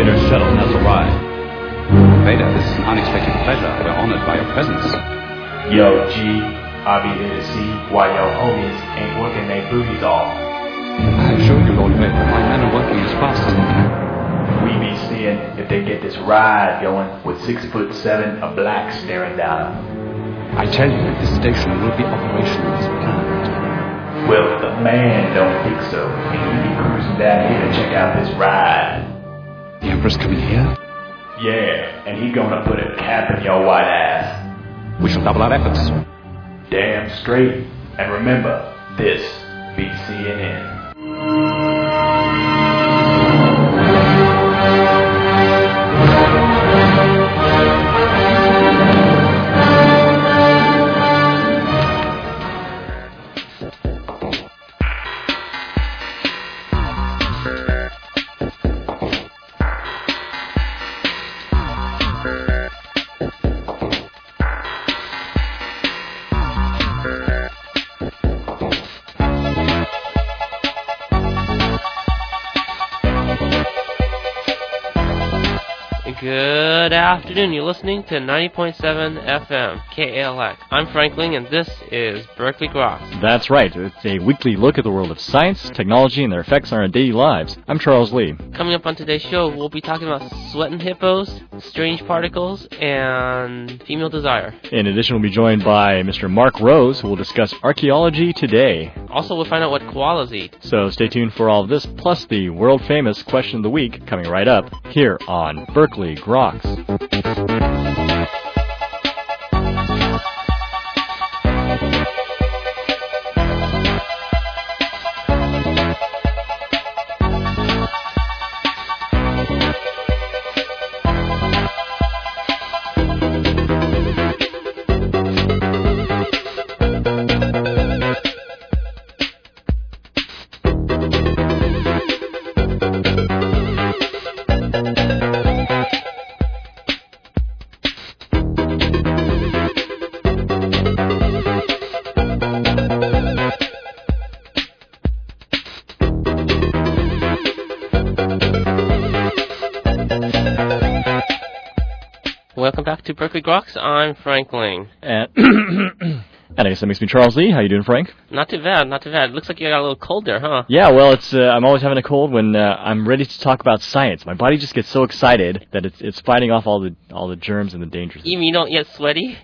Vader shuttle has arrived. Vader, this is an unexpected pleasure. We're honored by your presence. Yo, G, I'll be here to see why your homies ain't working their booties off. I assure you, Lord Vader, my men are working as fast as they can. We be seeing if they get this ride going with six foot seven of black staring down. I tell you, this station will be operational as planned. Well, the man don't think so, and he be cruising down here to check out this ride. The Emperor's coming here. Yeah, and he gonna put a cap in your white ass. We shall double our efforts. Damn straight. And remember, this be CNN. Afternoon. You're listening to 90.7 FM KALX. I'm Frank Ling, and this is Berkeley Groks. That's right. It's a weekly look at the world of science, technology, and their effects on our daily lives. I'm Charles Lee. Coming up on today's show, we'll be talking about sweating hippos, strange particles, and female desire. In addition, we'll be joined by Mr. Mark Rose, who will discuss archaeology today. Also, we'll find out what koalas eat. So stay tuned for all of this, plus the world famous question of the week coming right up here on Berkeley Groks. Welcome back to Berkeley Groks. I'm Frank Ling. And, and I guess that makes me Charles Lee. How you doing, Frank? Not too bad, not too bad. Looks like you got a little cold there, huh? Yeah, well, it's uh, I'm always having a cold when uh, I'm ready to talk about science. My body just gets so excited that it's it's fighting off all the all the germs and the dangers. Even you don't get sweaty?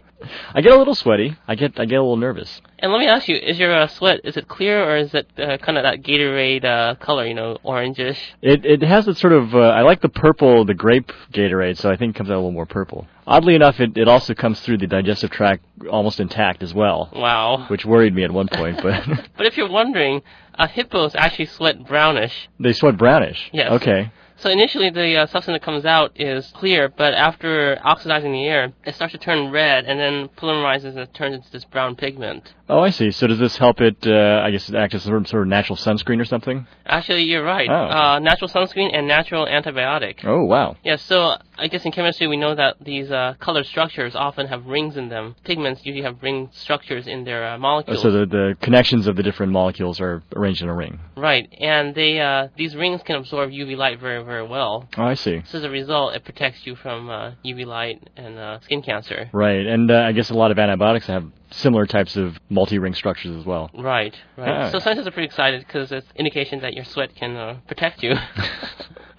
I get a little sweaty. I get I get a little nervous. And let me ask you, is your uh, sweat, is it clear or is it uh, kind of that Gatorade uh, color, you know, orangish? It it has that sort of uh, I like the purple, the grape Gatorade, so I think it comes out a little more purple. Oddly enough, it it also comes through the digestive tract almost intact as well, Wow. which worried me at one point. But But if you're wondering, uh, hippos actually sweat brownish. they sweat brownish. Yes. Okay. So initially, the uh, substance that comes out is clear, but after oxidizing the air, it starts to turn red, and then polymerizes and turns into this brown pigment. Oh, I see. So does this help it? Uh, I guess it acts as of, sort of natural sunscreen or something. Actually, you're right. Oh. Uh, natural sunscreen and natural antibiotic. Oh, wow. Yeah, so I guess in chemistry we know that these uh, colored structures often have rings in them. Pigments usually have ring structures in their uh, Oh, molecules. So the the connections of the different molecules are arranged in a ring. Right, and they uh, these rings can absorb UV light very very well. Oh, I see. So as a result, it protects you from uh, UV light and uh, skin cancer. Right, and uh, I guess a lot of antibiotics have similar types of multi-ring structures as well. Right, right. So scientists are pretty excited because it's indication that your sweat can uh, protect you.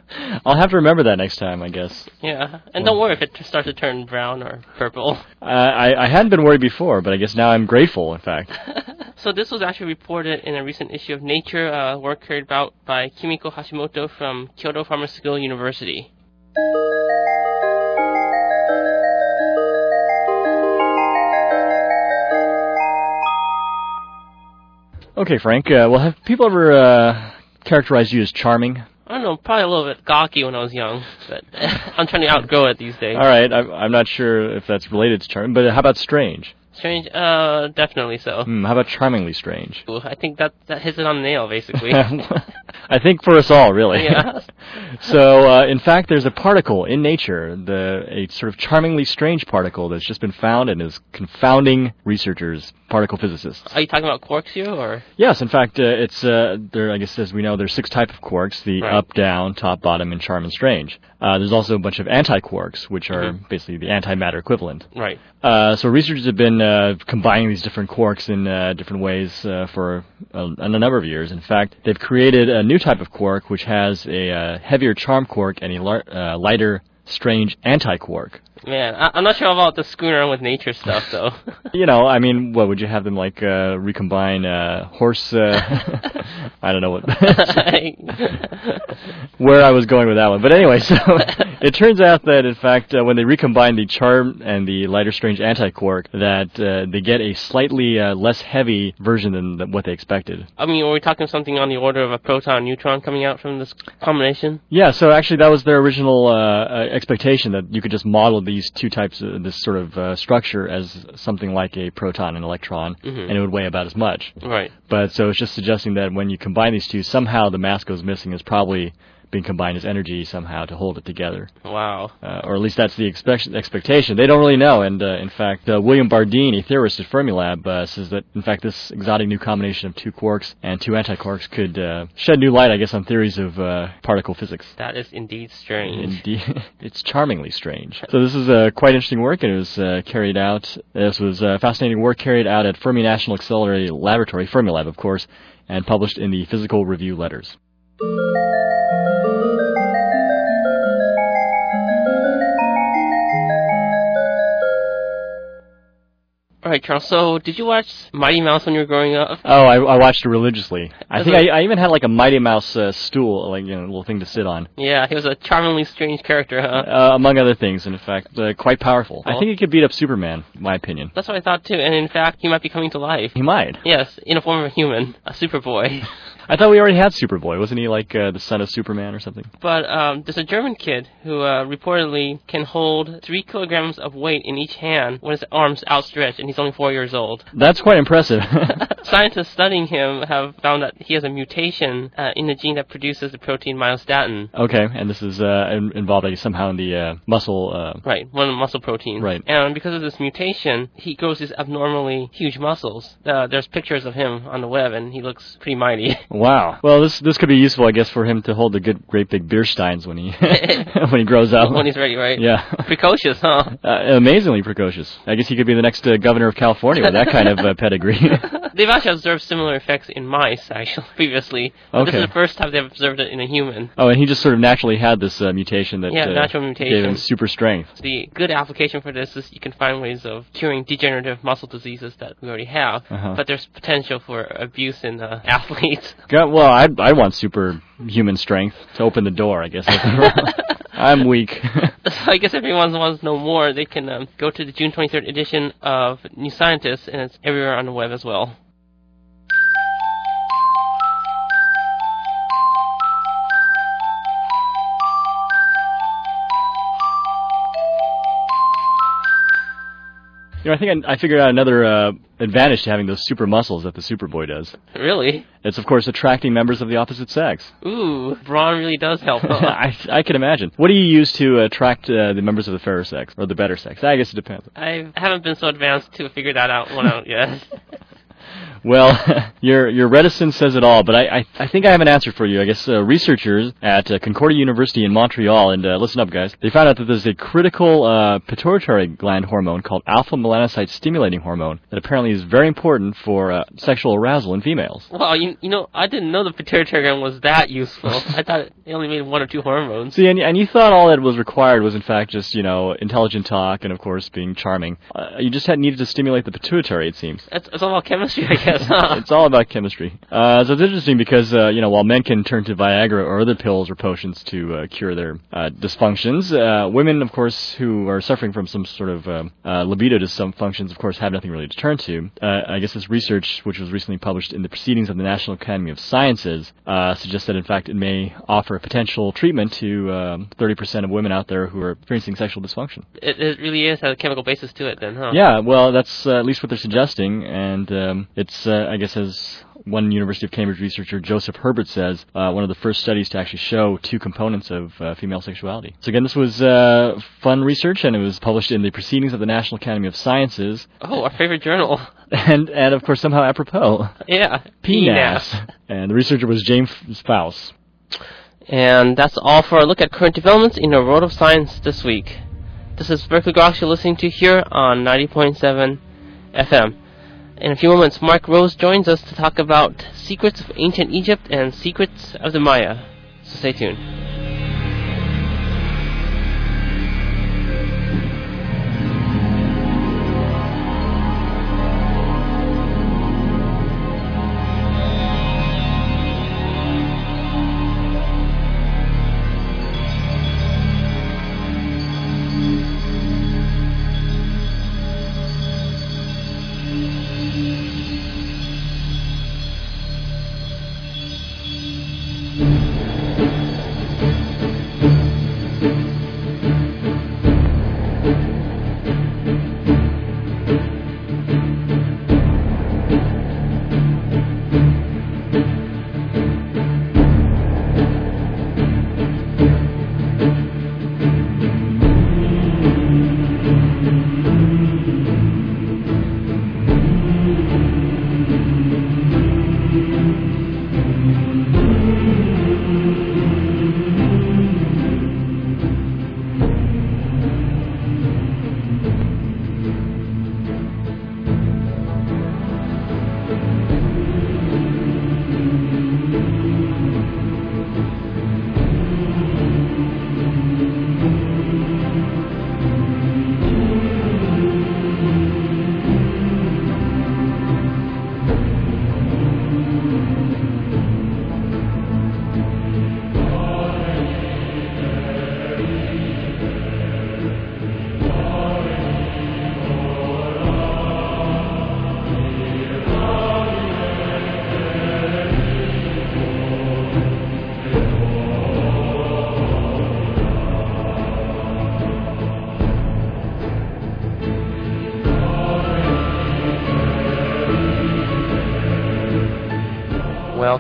I'll have to remember that next time, I guess. yeah, and don't worry if it starts to turn brown or purple. Uh, I, I hadn't been worried before, but I guess now I'm grateful, in fact. So this was actually reported in a recent issue of Nature, uh, work carried out by Kimiko Hashimoto from Kyoto Pharmaceutical University. Okay, Frank, uh, well, have people ever uh, characterized you as charming? I don't know, probably a little bit gawky when I was young, but I'm trying to outgrow it these days. All right, I'm, I'm not sure if that's related to charming, but how about strange? Strange? Uh, definitely so. Hmm, how about charmingly strange? Ooh, I think that that hits it on the nail, basically. I think for us all, really. Yeah. so, uh, in fact, there's a particle in nature, the a sort of charmingly strange particle that's just been found and is confounding researchers, particle physicists. Are you talking about quarks here, or? Yes, in fact, uh, it's uh, there. I guess as we know, there's six type of quarks: the Right. up, down, top, bottom, and charm and strange. Uh, there's also a bunch of anti-quarks, which are Mhm. basically the antimatter equivalent. Right. Uh, so researchers have been uh, combining these different quarks in uh, different ways uh, for a, a number of years. In fact, they've created a new type of quark which has a uh, heavier charm quark and a lar- uh, lighter strange anti-quark. Man, I, I'm not sure about the screwing around with nature stuff, though. You know, I mean, what would you have them like uh, recombine uh, horse? Uh, I don't know what. where I was going with that one. But anyway, so it turns out that in fact, uh, when they recombine the charm and the lighter strange anti-quark, that uh, they get a slightly uh, less heavy version than th- what they expected. I mean, were we talking something on the order of a proton neutron coming out from this combination? Yeah, so actually that was their original expectation that you could just model these two types of this sort of uh, structure as something like a proton and electron, Mhm. and it would weigh about as much. Right. But so it's just suggesting that when you combine these two, somehow the mass goes missing is probably being combined as energy somehow to hold it together. Wow. uh, or at least that's the expect- expectation. They don't really know, and uh, in fact, uh, William Bardeen, a theorist at Fermilab, uh, says that in fact this exotic new combination of two quarks and two antiquarks could uh, shed new light, I guess, on theories of uh, particle physics. That is indeed strange. Indeed, it's charmingly strange. So this is uh, quite interesting work, and it was uh, carried out. This was uh, fascinating work carried out at Fermi National Accelerator Laboratory, Fermilab, of course, and published in the Physical Review Letters. All right, Charles. So, did you watch Mighty Mouse when you were growing up? Oh, I, I watched it religiously. I think I even had like a Mighty Mouse uh, stool, like you know, a little thing to sit on. Yeah, he was a charmingly strange character, huh? uh, among other things, and in fact, uh, quite powerful. I think he could beat up Superman, in my opinion. That's what I thought too. And in fact, he might be coming to life. He might. Yes, in a form of a human, a Superboy. I thought we already had Superboy. Wasn't he like uh, the son of Superman or something? But um, there's a German kid who uh, reportedly can hold three kilograms of weight in each hand when his arms outstretched, and he's only four years old. That's quite impressive. Scientists studying him have found that he has a mutation uh, in the gene that produces the protein myostatin. okay, and this is uh, in- involved guess, somehow in the uh, muscle. Uh, Right, one of the muscle proteins. Right. And because of this mutation, he grows these abnormally huge muscles. Uh, there's pictures of him on the web, and he looks pretty mighty. wow. Well, this this could be useful, I guess, for him to hold the good, great big beer steins when he when he grows up. when he's ready, right? yeah. Precocious, huh? Uh, amazingly precocious. I guess he could be the next uh, governor of California with that kind of uh, pedigree. They've actually observed similar effects in mice, actually, previously. But This is the first time they've observed it in a human. oh, and he just sort of naturally had this uh, mutation that Yeah, uh, natural gave him super strength. The good application for this is you can find ways of curing degenerative muscle diseases that we already have, Uh-huh. but there's potential for abuse in uh, athletes. God, well, I I want superhuman strength to open the door. I guess I'm weak. so I guess if anyone wants to know more, they can um, go to the June 23rd edition of New Scientist, and it's everywhere on the web as well. You know, I think I, I figured out another uh, advantage to having those super muscles that the Superboy does. Really? It's of course attracting members of the opposite sex. Ooh, brawn really does help. huh? I I can imagine. What do you use to attract uh, the members of the fairer sex or the better sex? I guess it depends. I haven't been so advanced to figure that out one out yet. Well, your your reticence says it all, but I, I, I think I have an answer for you. I guess uh, researchers at uh, Concordia University in Montreal, and uh, listen up, guys, they found out that there's a critical uh, pituitary gland hormone called alpha melanocyte stimulating hormone that apparently is very important for uh, sexual arousal in females. Well, you, you know, I didn't know the pituitary gland was that useful. I thought it only made one or two hormones. See, and, and you thought all that was required was in fact just you know intelligent talk and of course being charming. Uh, you just had needed to stimulate the pituitary, it seems. It's, it's all about chemistry, I guess. Huh? it's all about chemistry. Uh, so it's interesting because uh, you know while men can turn to Viagra or other pills or potions to uh, cure their uh, dysfunctions, uh, women, of course, who are suffering from some sort of um, uh, libido dysfunctions, of course, have nothing really to turn to. Uh, I guess this research, which was recently published in the Proceedings of the National Academy of Sciences, uh, suggests that in fact it may offer a potential treatment to um, 30% of women out there who are experiencing sexual dysfunction. It, it really is has a chemical basis to it, then, huh? Yeah, well, that's uh, at least what they're suggesting, and um, it's, uh, I guess, as one University of Cambridge researcher, Joseph Herbert, says, uh, one of the first studies to actually show two components of uh, female sexuality. So again, this was uh, fun research, and it was published in the Proceedings of the National Academy of Sciences, Oh, our favorite journal. and and of course somehow apropos, yeah. PNAS. And the researcher was James Pfaus. And that's all for a look at current developments in the world of science this week. This is Berkeley Groks you're listening to here on 90.7 FM. In a few moments, Mark Rose joins us to talk about secrets of ancient Egypt and secrets of the Maya. So stay tuned.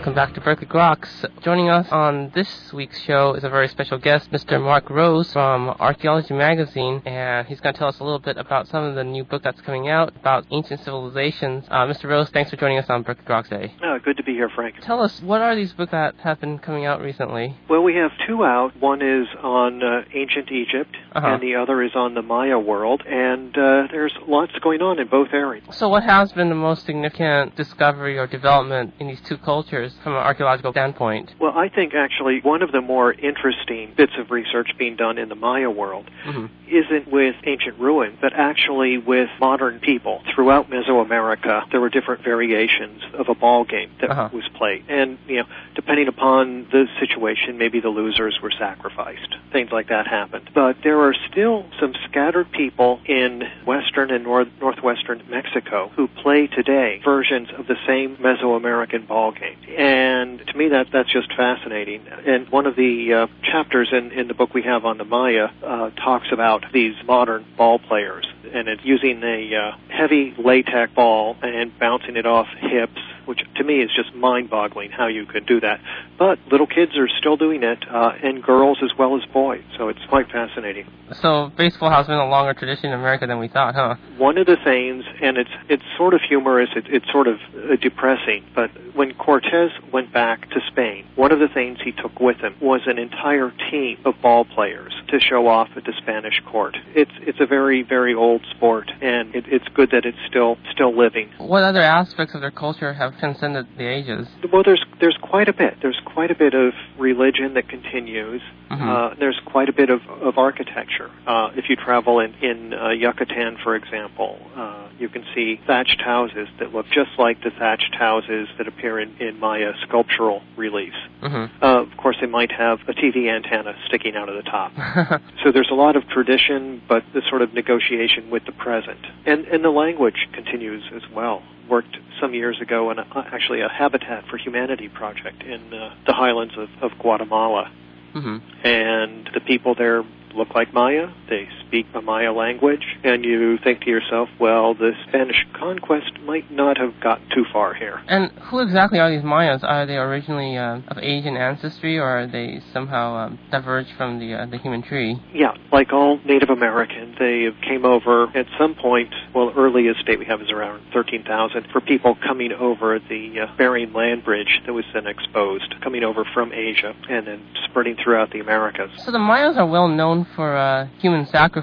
Welcome back to Berkeley Groks. Joining us on this week's show is a very special guest, Mr. Mark Rose from Archaeology Magazine, and he's going to tell us a little bit about some of the new book that's coming out about ancient civilizations. Uh, Mr. Rose, thanks for joining us on Berkeley Groks Day. Uh, good to be here, Frank. Tell us, what are these books that have been coming out recently? Well, we have two out. One is on uh, ancient Egypt, Uh-huh. and the other is on the Maya world. And uh, there's lots going on in both areas. So, what has been the most significant discovery or development in these two cultures from an archaeological standpoint? Well, I think actually one of the more interesting bits of research being done in the Maya world hmm isn't with ancient ruins, but actually with modern people. Throughout Mesoamerica, there were different variations of a ball game that Uh-huh. was played. And, you know, depending upon the situation, maybe the losers were sacrificed. Things like that happened. But there are still some scattered people in western and north, northwestern Mexico who play today versions of the same Mesoamerican ball game. And to me, that that's just fascinating. And one of the uh, chapters in, in the book we have on the Maya uh, talks about these modern ball players, and it's using a uh, heavy latex ball and bouncing it off hips, which to me is just mind-boggling how you could do that. But little kids are still doing it, uh, and girls as well as boys. So it's quite fascinating. So, baseball has been a longer tradition in America than we thought, huh? one of the things, and it's it's sort of humorous, it, it's sort of uh, depressing, but when Cortez went back to Spain, one of the things he took with him was an entire team of ball players to show off at the Spanish court. It's it's a very very old sport, and it, it's good that it's still still living. What other aspects of their culture have transcended the ages. Well, there's there's quite a bit. There's quite a bit of religion that continues. Mhm. Uh, there's quite a bit of, of architecture. Uh, if you travel in in uh, Yucatan, for example, uh, you can see thatched houses that look just like the thatched houses that appear in, in Maya sculptural reliefs. hmm Uh, of course, they might have a TV antenna sticking out of the top. So there's a lot of tradition, but the sort of negotiation with the present, and and the language continues as well. Worked some years ago on a, actually a Habitat for Humanity project in uh, the highlands of, of Guatemala, hmm and the people there look like Maya. They speak a Maya language, and you think to yourself, well, the Spanish conquest might not have got too far here. And who exactly are these Mayas? Are they originally uh, of Asian ancestry, or are they somehow um, diverged from the uh, the human tree? Yeah, like all Native Americans, they came over at some point. Well, earliest date we have is around 13,000 for people coming over the uh, Bering Land Bridge that was then exposed, coming over from Asia and then spreading throughout the Americas. So the Mayas are well known for uh, human sacrifice.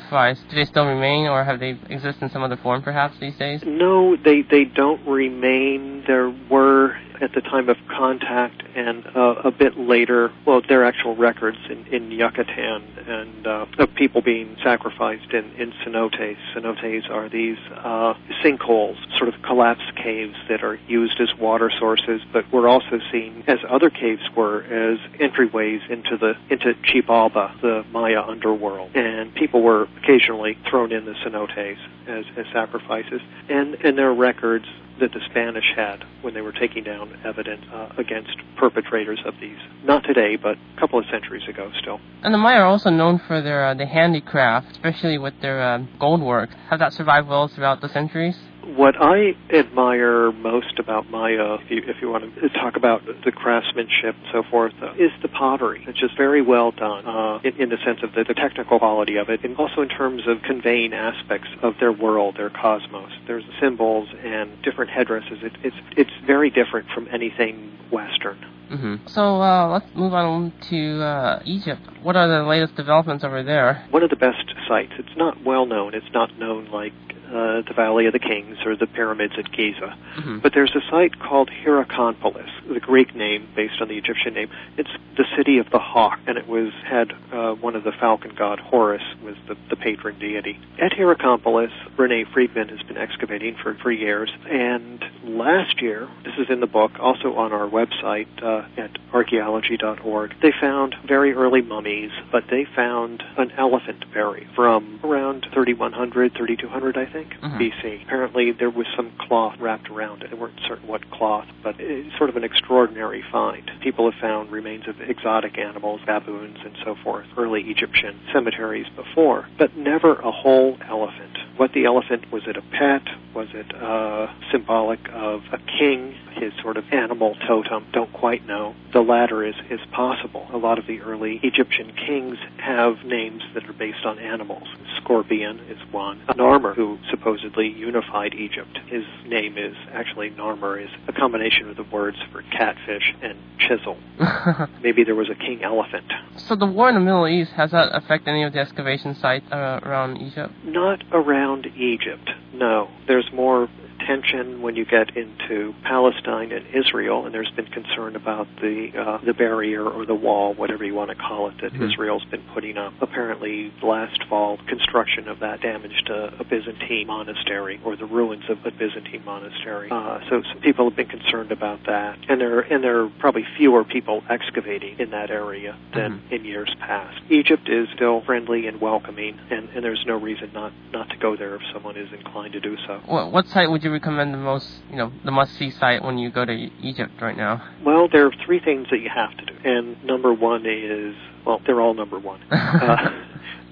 Do they still remain, or have they exist in some other form, perhaps these days? No, they they don't remain. There were at the time of contact and uh, a bit later, well, there are actual records in, in Yucatan and uh, of people being sacrificed in, in cenotes. Cenotes are these uh, sinkholes, sort of collapsed caves that are used as water sources, but were also seen, as other caves were, as entryways into the into Xibalba, the Maya underworld. And people were occasionally thrown in the cenotes as, as sacrifices. And, and there are records that the Spanish had when they were taking down evidence uh, against perpetrators of these. Not today, but a couple of centuries ago still. And the Maya are also known for their uh, the handicraft, especially with their uh, gold work. Have that survived well throughout the centuries? What I admire most about Maya, if you, if you want to talk about the craftsmanship and so forth, uh, is the pottery. It's just very well done uh, in, in the sense of the, the technical quality of it, and also in terms of conveying aspects of their world, their cosmos. There's symbols and different headdresses. It, it's it's very different from anything Western. Hmm So uh, let's move on to uh, Egypt. What are the latest developments over there? One of the best sites. It's not well known. It's not known like uh, the Valley of the Kings or the pyramids at Giza. Mhm. But there's a site called Hierakonpolis, the Greek name based on the Egyptian name. It's the city of the hawk, and it was had uh, one of the falcon god Horus was the, the patron deity. At Hierakonpolis, Renee Friedman has been excavating for, for years, and last year, this is in the book, also on our website uh, at archaeology.org, they found very early mummies, but they found an elephant berry from around 3100, 3200, I think, Mhm. BC. Apparently, there was some cloth wrapped around it. They weren't certain what cloth, but it's sort of an extraordinary find. People have found remains of exotic animals, baboons, and so forth, early Egyptian cemeteries before, but never a whole elephant. What the elephant was it a pet? Was it uh, symbolic of a king? His sort of animal totem? Don't quite know. The latter is is possible. A lot of the early Egyptian kings have names that are based on animals. Scorpion is one. Narmer, who supposedly unified Egypt, his name is actually Narmer, is a combination of the words for catfish and chisel. Maybe there was a king elephant. so the war in the Middle East has that affected any of the excavation sites uh, around Egypt? Not around Egypt, no. There's more tension when you get into Palestine and Israel, and there's been concern about the uh, the barrier or the wall, whatever you want to call it, that Mhm. Israel's been putting up. Apparently, last fall, construction of that damaged a, a Byzantine monastery or the ruins of a Byzantine monastery. Uh, so some people have been concerned about that, and there and there are probably fewer people excavating in that area than Mhm. in years past. Egypt is still friendly and welcoming, and, and there's no reason not not to go there if someone is inclined to do so. What, what site would you recommend the most, you know, the must-see site when you go to Egypt right now? Well, there are three things that you have to do, and number one is well, they're all number one. Uh,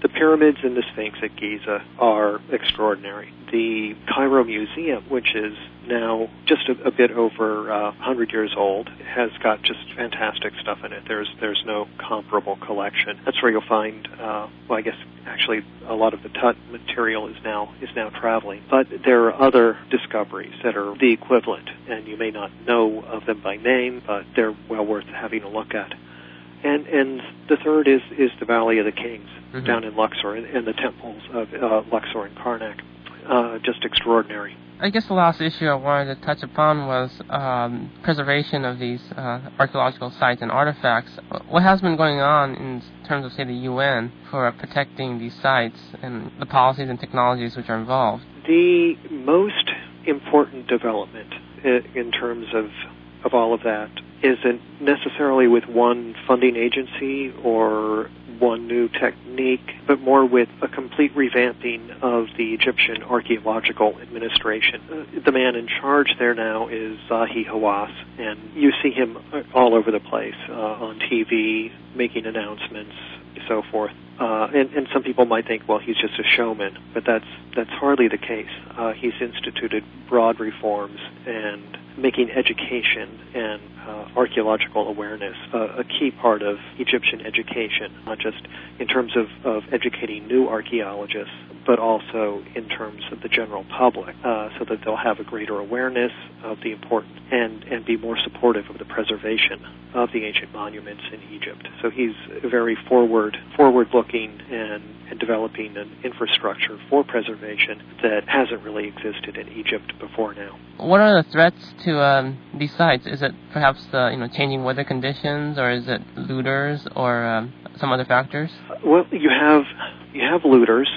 the pyramids and the Sphinx at Giza are extraordinary. The Cairo Museum, which is now just a, a bit over uh, 100 years old, has got just fantastic stuff in it. There's there's no comparable collection. That's where you'll find. Uh, well, I guess actually a lot of the Tut material is now is now traveling, but there are other discoveries that are the equivalent, and you may not know of them by name, but they're well worth having a look at. And and the third is is the Valley of the Kings Mhm. down in Luxor and, and the temples of uh, Luxor and Karnak. Uh, just extraordinary. I guess the last issue I wanted to touch upon was um, preservation of these uh, archaeological sites and artifacts. What has been going on in terms of, say, the UN for protecting these sites and the policies and technologies which are involved? The most important development in terms of of all of that isn't necessarily with one funding agency or one new technique, but more with a complete revamping of the Egyptian Archaeological Administration. The man in charge there now is Zahi Hawass, and you see him all over the place uh, on TV making announcements, so forth. Uh, and, and some people might think, well, he's just a showman, but that's that's hardly the case. Uh, he's instituted broad reforms and making education and uh, archaeological awareness uh, a key part of Egyptian education, not just in terms of, of educating new archaeologists, but also in terms of the general public, uh, so that they'll have a greater awareness of the importance and, and be more supportive of the preservation of the ancient monuments in Egypt. So he's very forward, forward-looking and, and developing an infrastructure for preservation that hasn't really existed in Egypt before now. What are the threats to um, these sites? Is it perhaps the you know changing weather conditions, or is it looters, or um, some other factors? Well, you have you have looters.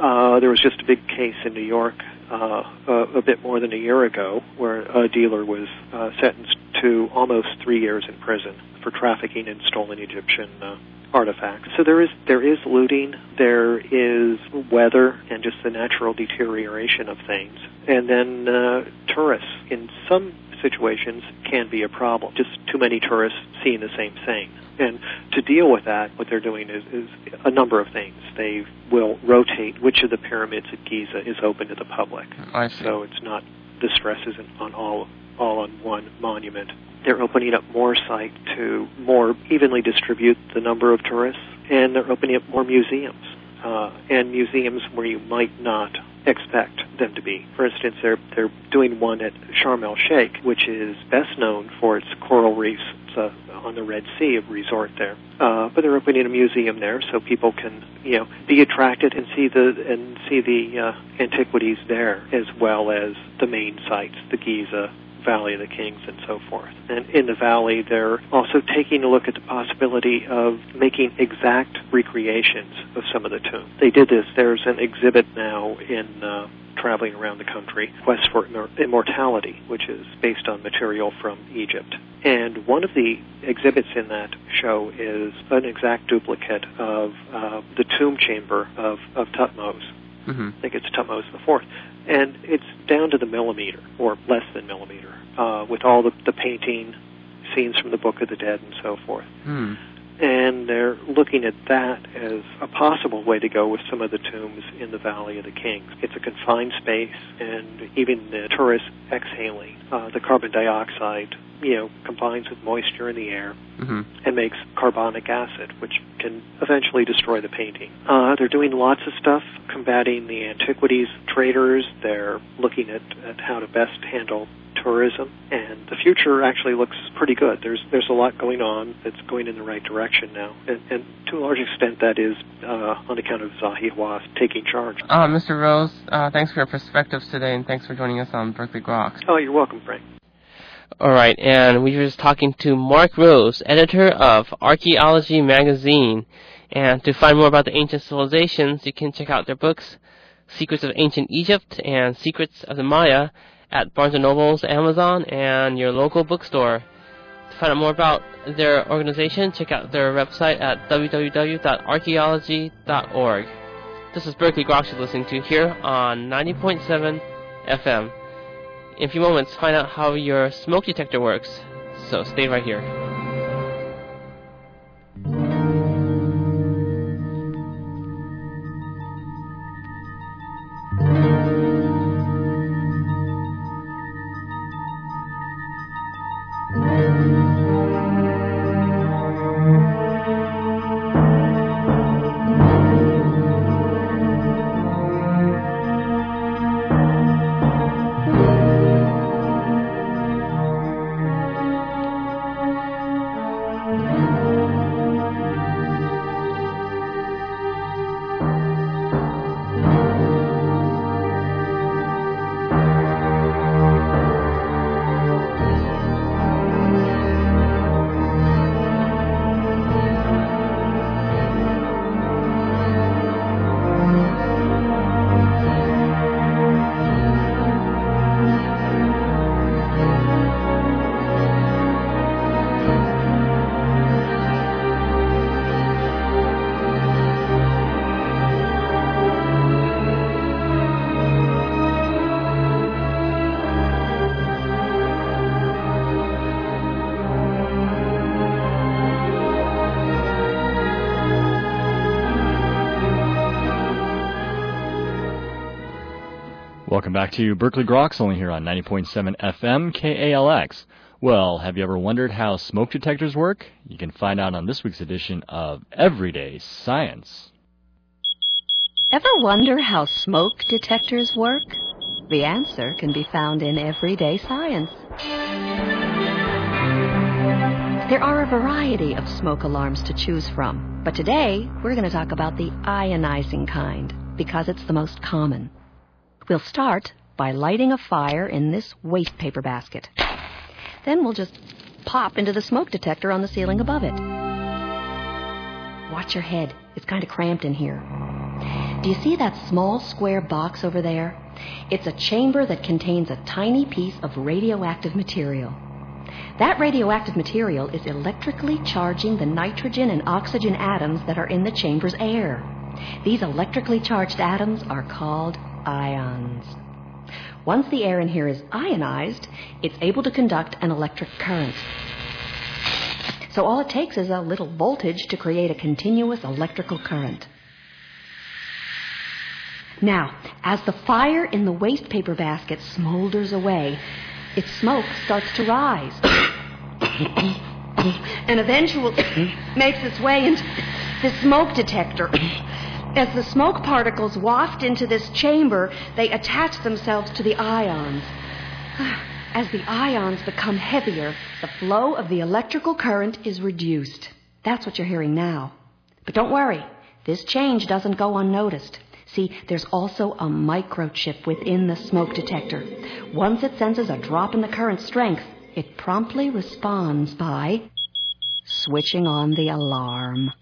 Uh, there was just a big case in New York uh, a, a bit more than a year ago where a dealer was uh, sentenced to almost three years in prison for trafficking in stolen Egyptian uh, artifacts. So there is there is looting, there is weather and just the natural deterioration of things, and then uh, tourists in some situations can be a problem. Just too many tourists seeing the same thing. And to deal with that, what they're doing is, is a number of things. They will rotate which of the pyramids at Giza is open to the public. I see. So it's not the stress isn't on all all on one monument. They're opening up more site to more evenly distribute the number of tourists, and they're opening up more museums uh, and museums where you might not expect them to be. For instance, they're they're doing one at Sharm el Sheikh, which is best known for its coral reefs. It's a, on the Red Sea, a resort there. Uh, but they're opening a museum there, so people can you know be attracted and see the and see the uh, antiquities there, as well as the main sites, the Giza, Valley of the Kings and so forth. And in the valley, they're also taking a look at the possibility of making exact recreations of some of the tombs. They did this. There's an exhibit now in uh, traveling around the country, Quest for Immortality, which is based on material from Egypt. And one of the exhibits in that show is an exact duplicate of uh, the tomb chamber of, of Thutmose. Mm-hmm. I think it's Thutmose the Fourth and it's down to the millimeter or less than millimeter uh, with all the, the painting, scenes from the Book of the Dead, and so forth. Hmm. And they're looking at that as a possible way to go with some of the tombs in the Valley of the Kings. It's a confined space, and even the tourists exhaling uh, the carbon dioxide you know, combines with moisture in the air mm-hmm. and makes carbonic acid, which can eventually destroy the painting. Uh, they're doing lots of stuff combating the antiquities traders. They're looking at, at how to best handle tourism, and the future actually looks pretty good. There's there's a lot going on that's going in the right direction now, and, and to a large extent that is uh, on account of Zahi Hawass taking charge. Uh, Mr. Rose, uh, thanks for your perspectives today, and thanks for joining us on Berkeley Groks. Oh, you're welcome, Frank. All right, and we were just talking to Mark Rose, editor of Archaeology Magazine. And to find more about the ancient civilizations, you can check out their books, Secrets of Ancient Egypt and Secrets of the Maya, at Barnes & Noble's, Amazon, and your local bookstore. To find out more about their organization, check out their website at www.archaeology.org. This is Berkeley Groks you're listening to here on 90.7 FM. In a few moments, find out how your smoke detector works. So stay right here. Welcome back to Berkeley Groks, only here on 90.7 FM KALX. Well, have you ever wondered how smoke detectors work? You can find out on this week's edition of Everyday Science. Ever wonder how smoke detectors work? The answer can be found in Everyday Science. There are a variety of smoke alarms to choose from, but today we're going to talk about the ionizing kind because it's the most common. We'll start by lighting a fire in this waste paper basket. Then we'll just pop into the smoke detector on the ceiling above it. Watch your head. It's kind of cramped in here. Do you see that small square box over there? It's a chamber that contains a tiny piece of radioactive material. That radioactive material is electrically charging the nitrogen and oxygen atoms that are in the chamber's air. These electrically charged atoms are called ions. Once the air in here is ionized, it's able to conduct an electric current. So all it takes is a little voltage to create a continuous electrical current. Now, as the fire in the waste paper basket smolders away, its smoke starts to rise. and eventually makes its way into the smoke detector. As the smoke particles waft into this chamber, they attach themselves to the ions. As the ions become heavier, the flow of the electrical current is reduced. That's what you're hearing now. But don't worry, this change doesn't go unnoticed. See, there's also a microchip within the smoke detector. Once it senses a drop in the current strength, it promptly responds by switching on the alarm.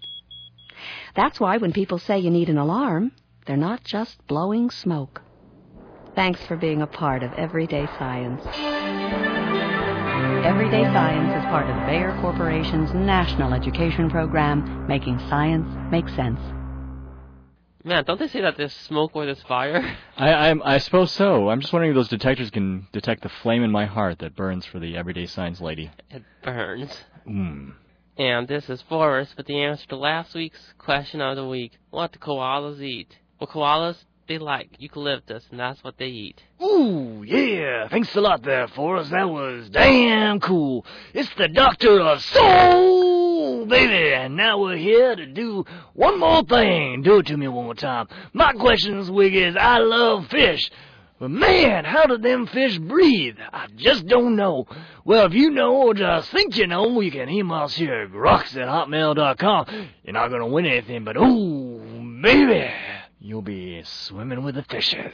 That's why when people say you need an alarm, they're not just blowing smoke. Thanks for being a part of Everyday Science. Everyday Science is part of Bayer Corporation's national education program, making science make sense. Man, don't they say that there's smoke or there's fire? I, I, I suppose so. I'm just wondering if those detectors can detect the flame in my heart that burns for the Everyday Science lady. It burns. Mm. And this is Forrest with the answer to last week's question of the week. What do koalas eat? Well, koalas, they like eucalyptus, and that's what they eat. Ooh, yeah. Thanks a lot there, Forrest. That was damn cool. It's the Doctor of Soul, baby. And now we're here to do one more thing. Do it to me one more time. My question this week is, I love fish. But man, how do them fish breathe? I just don't know. Well, if you know or just think you know, you can email us here at groks at hotmail.com. You're not gonna win anything, but ooh, baby, you'll be swimming with the fishes.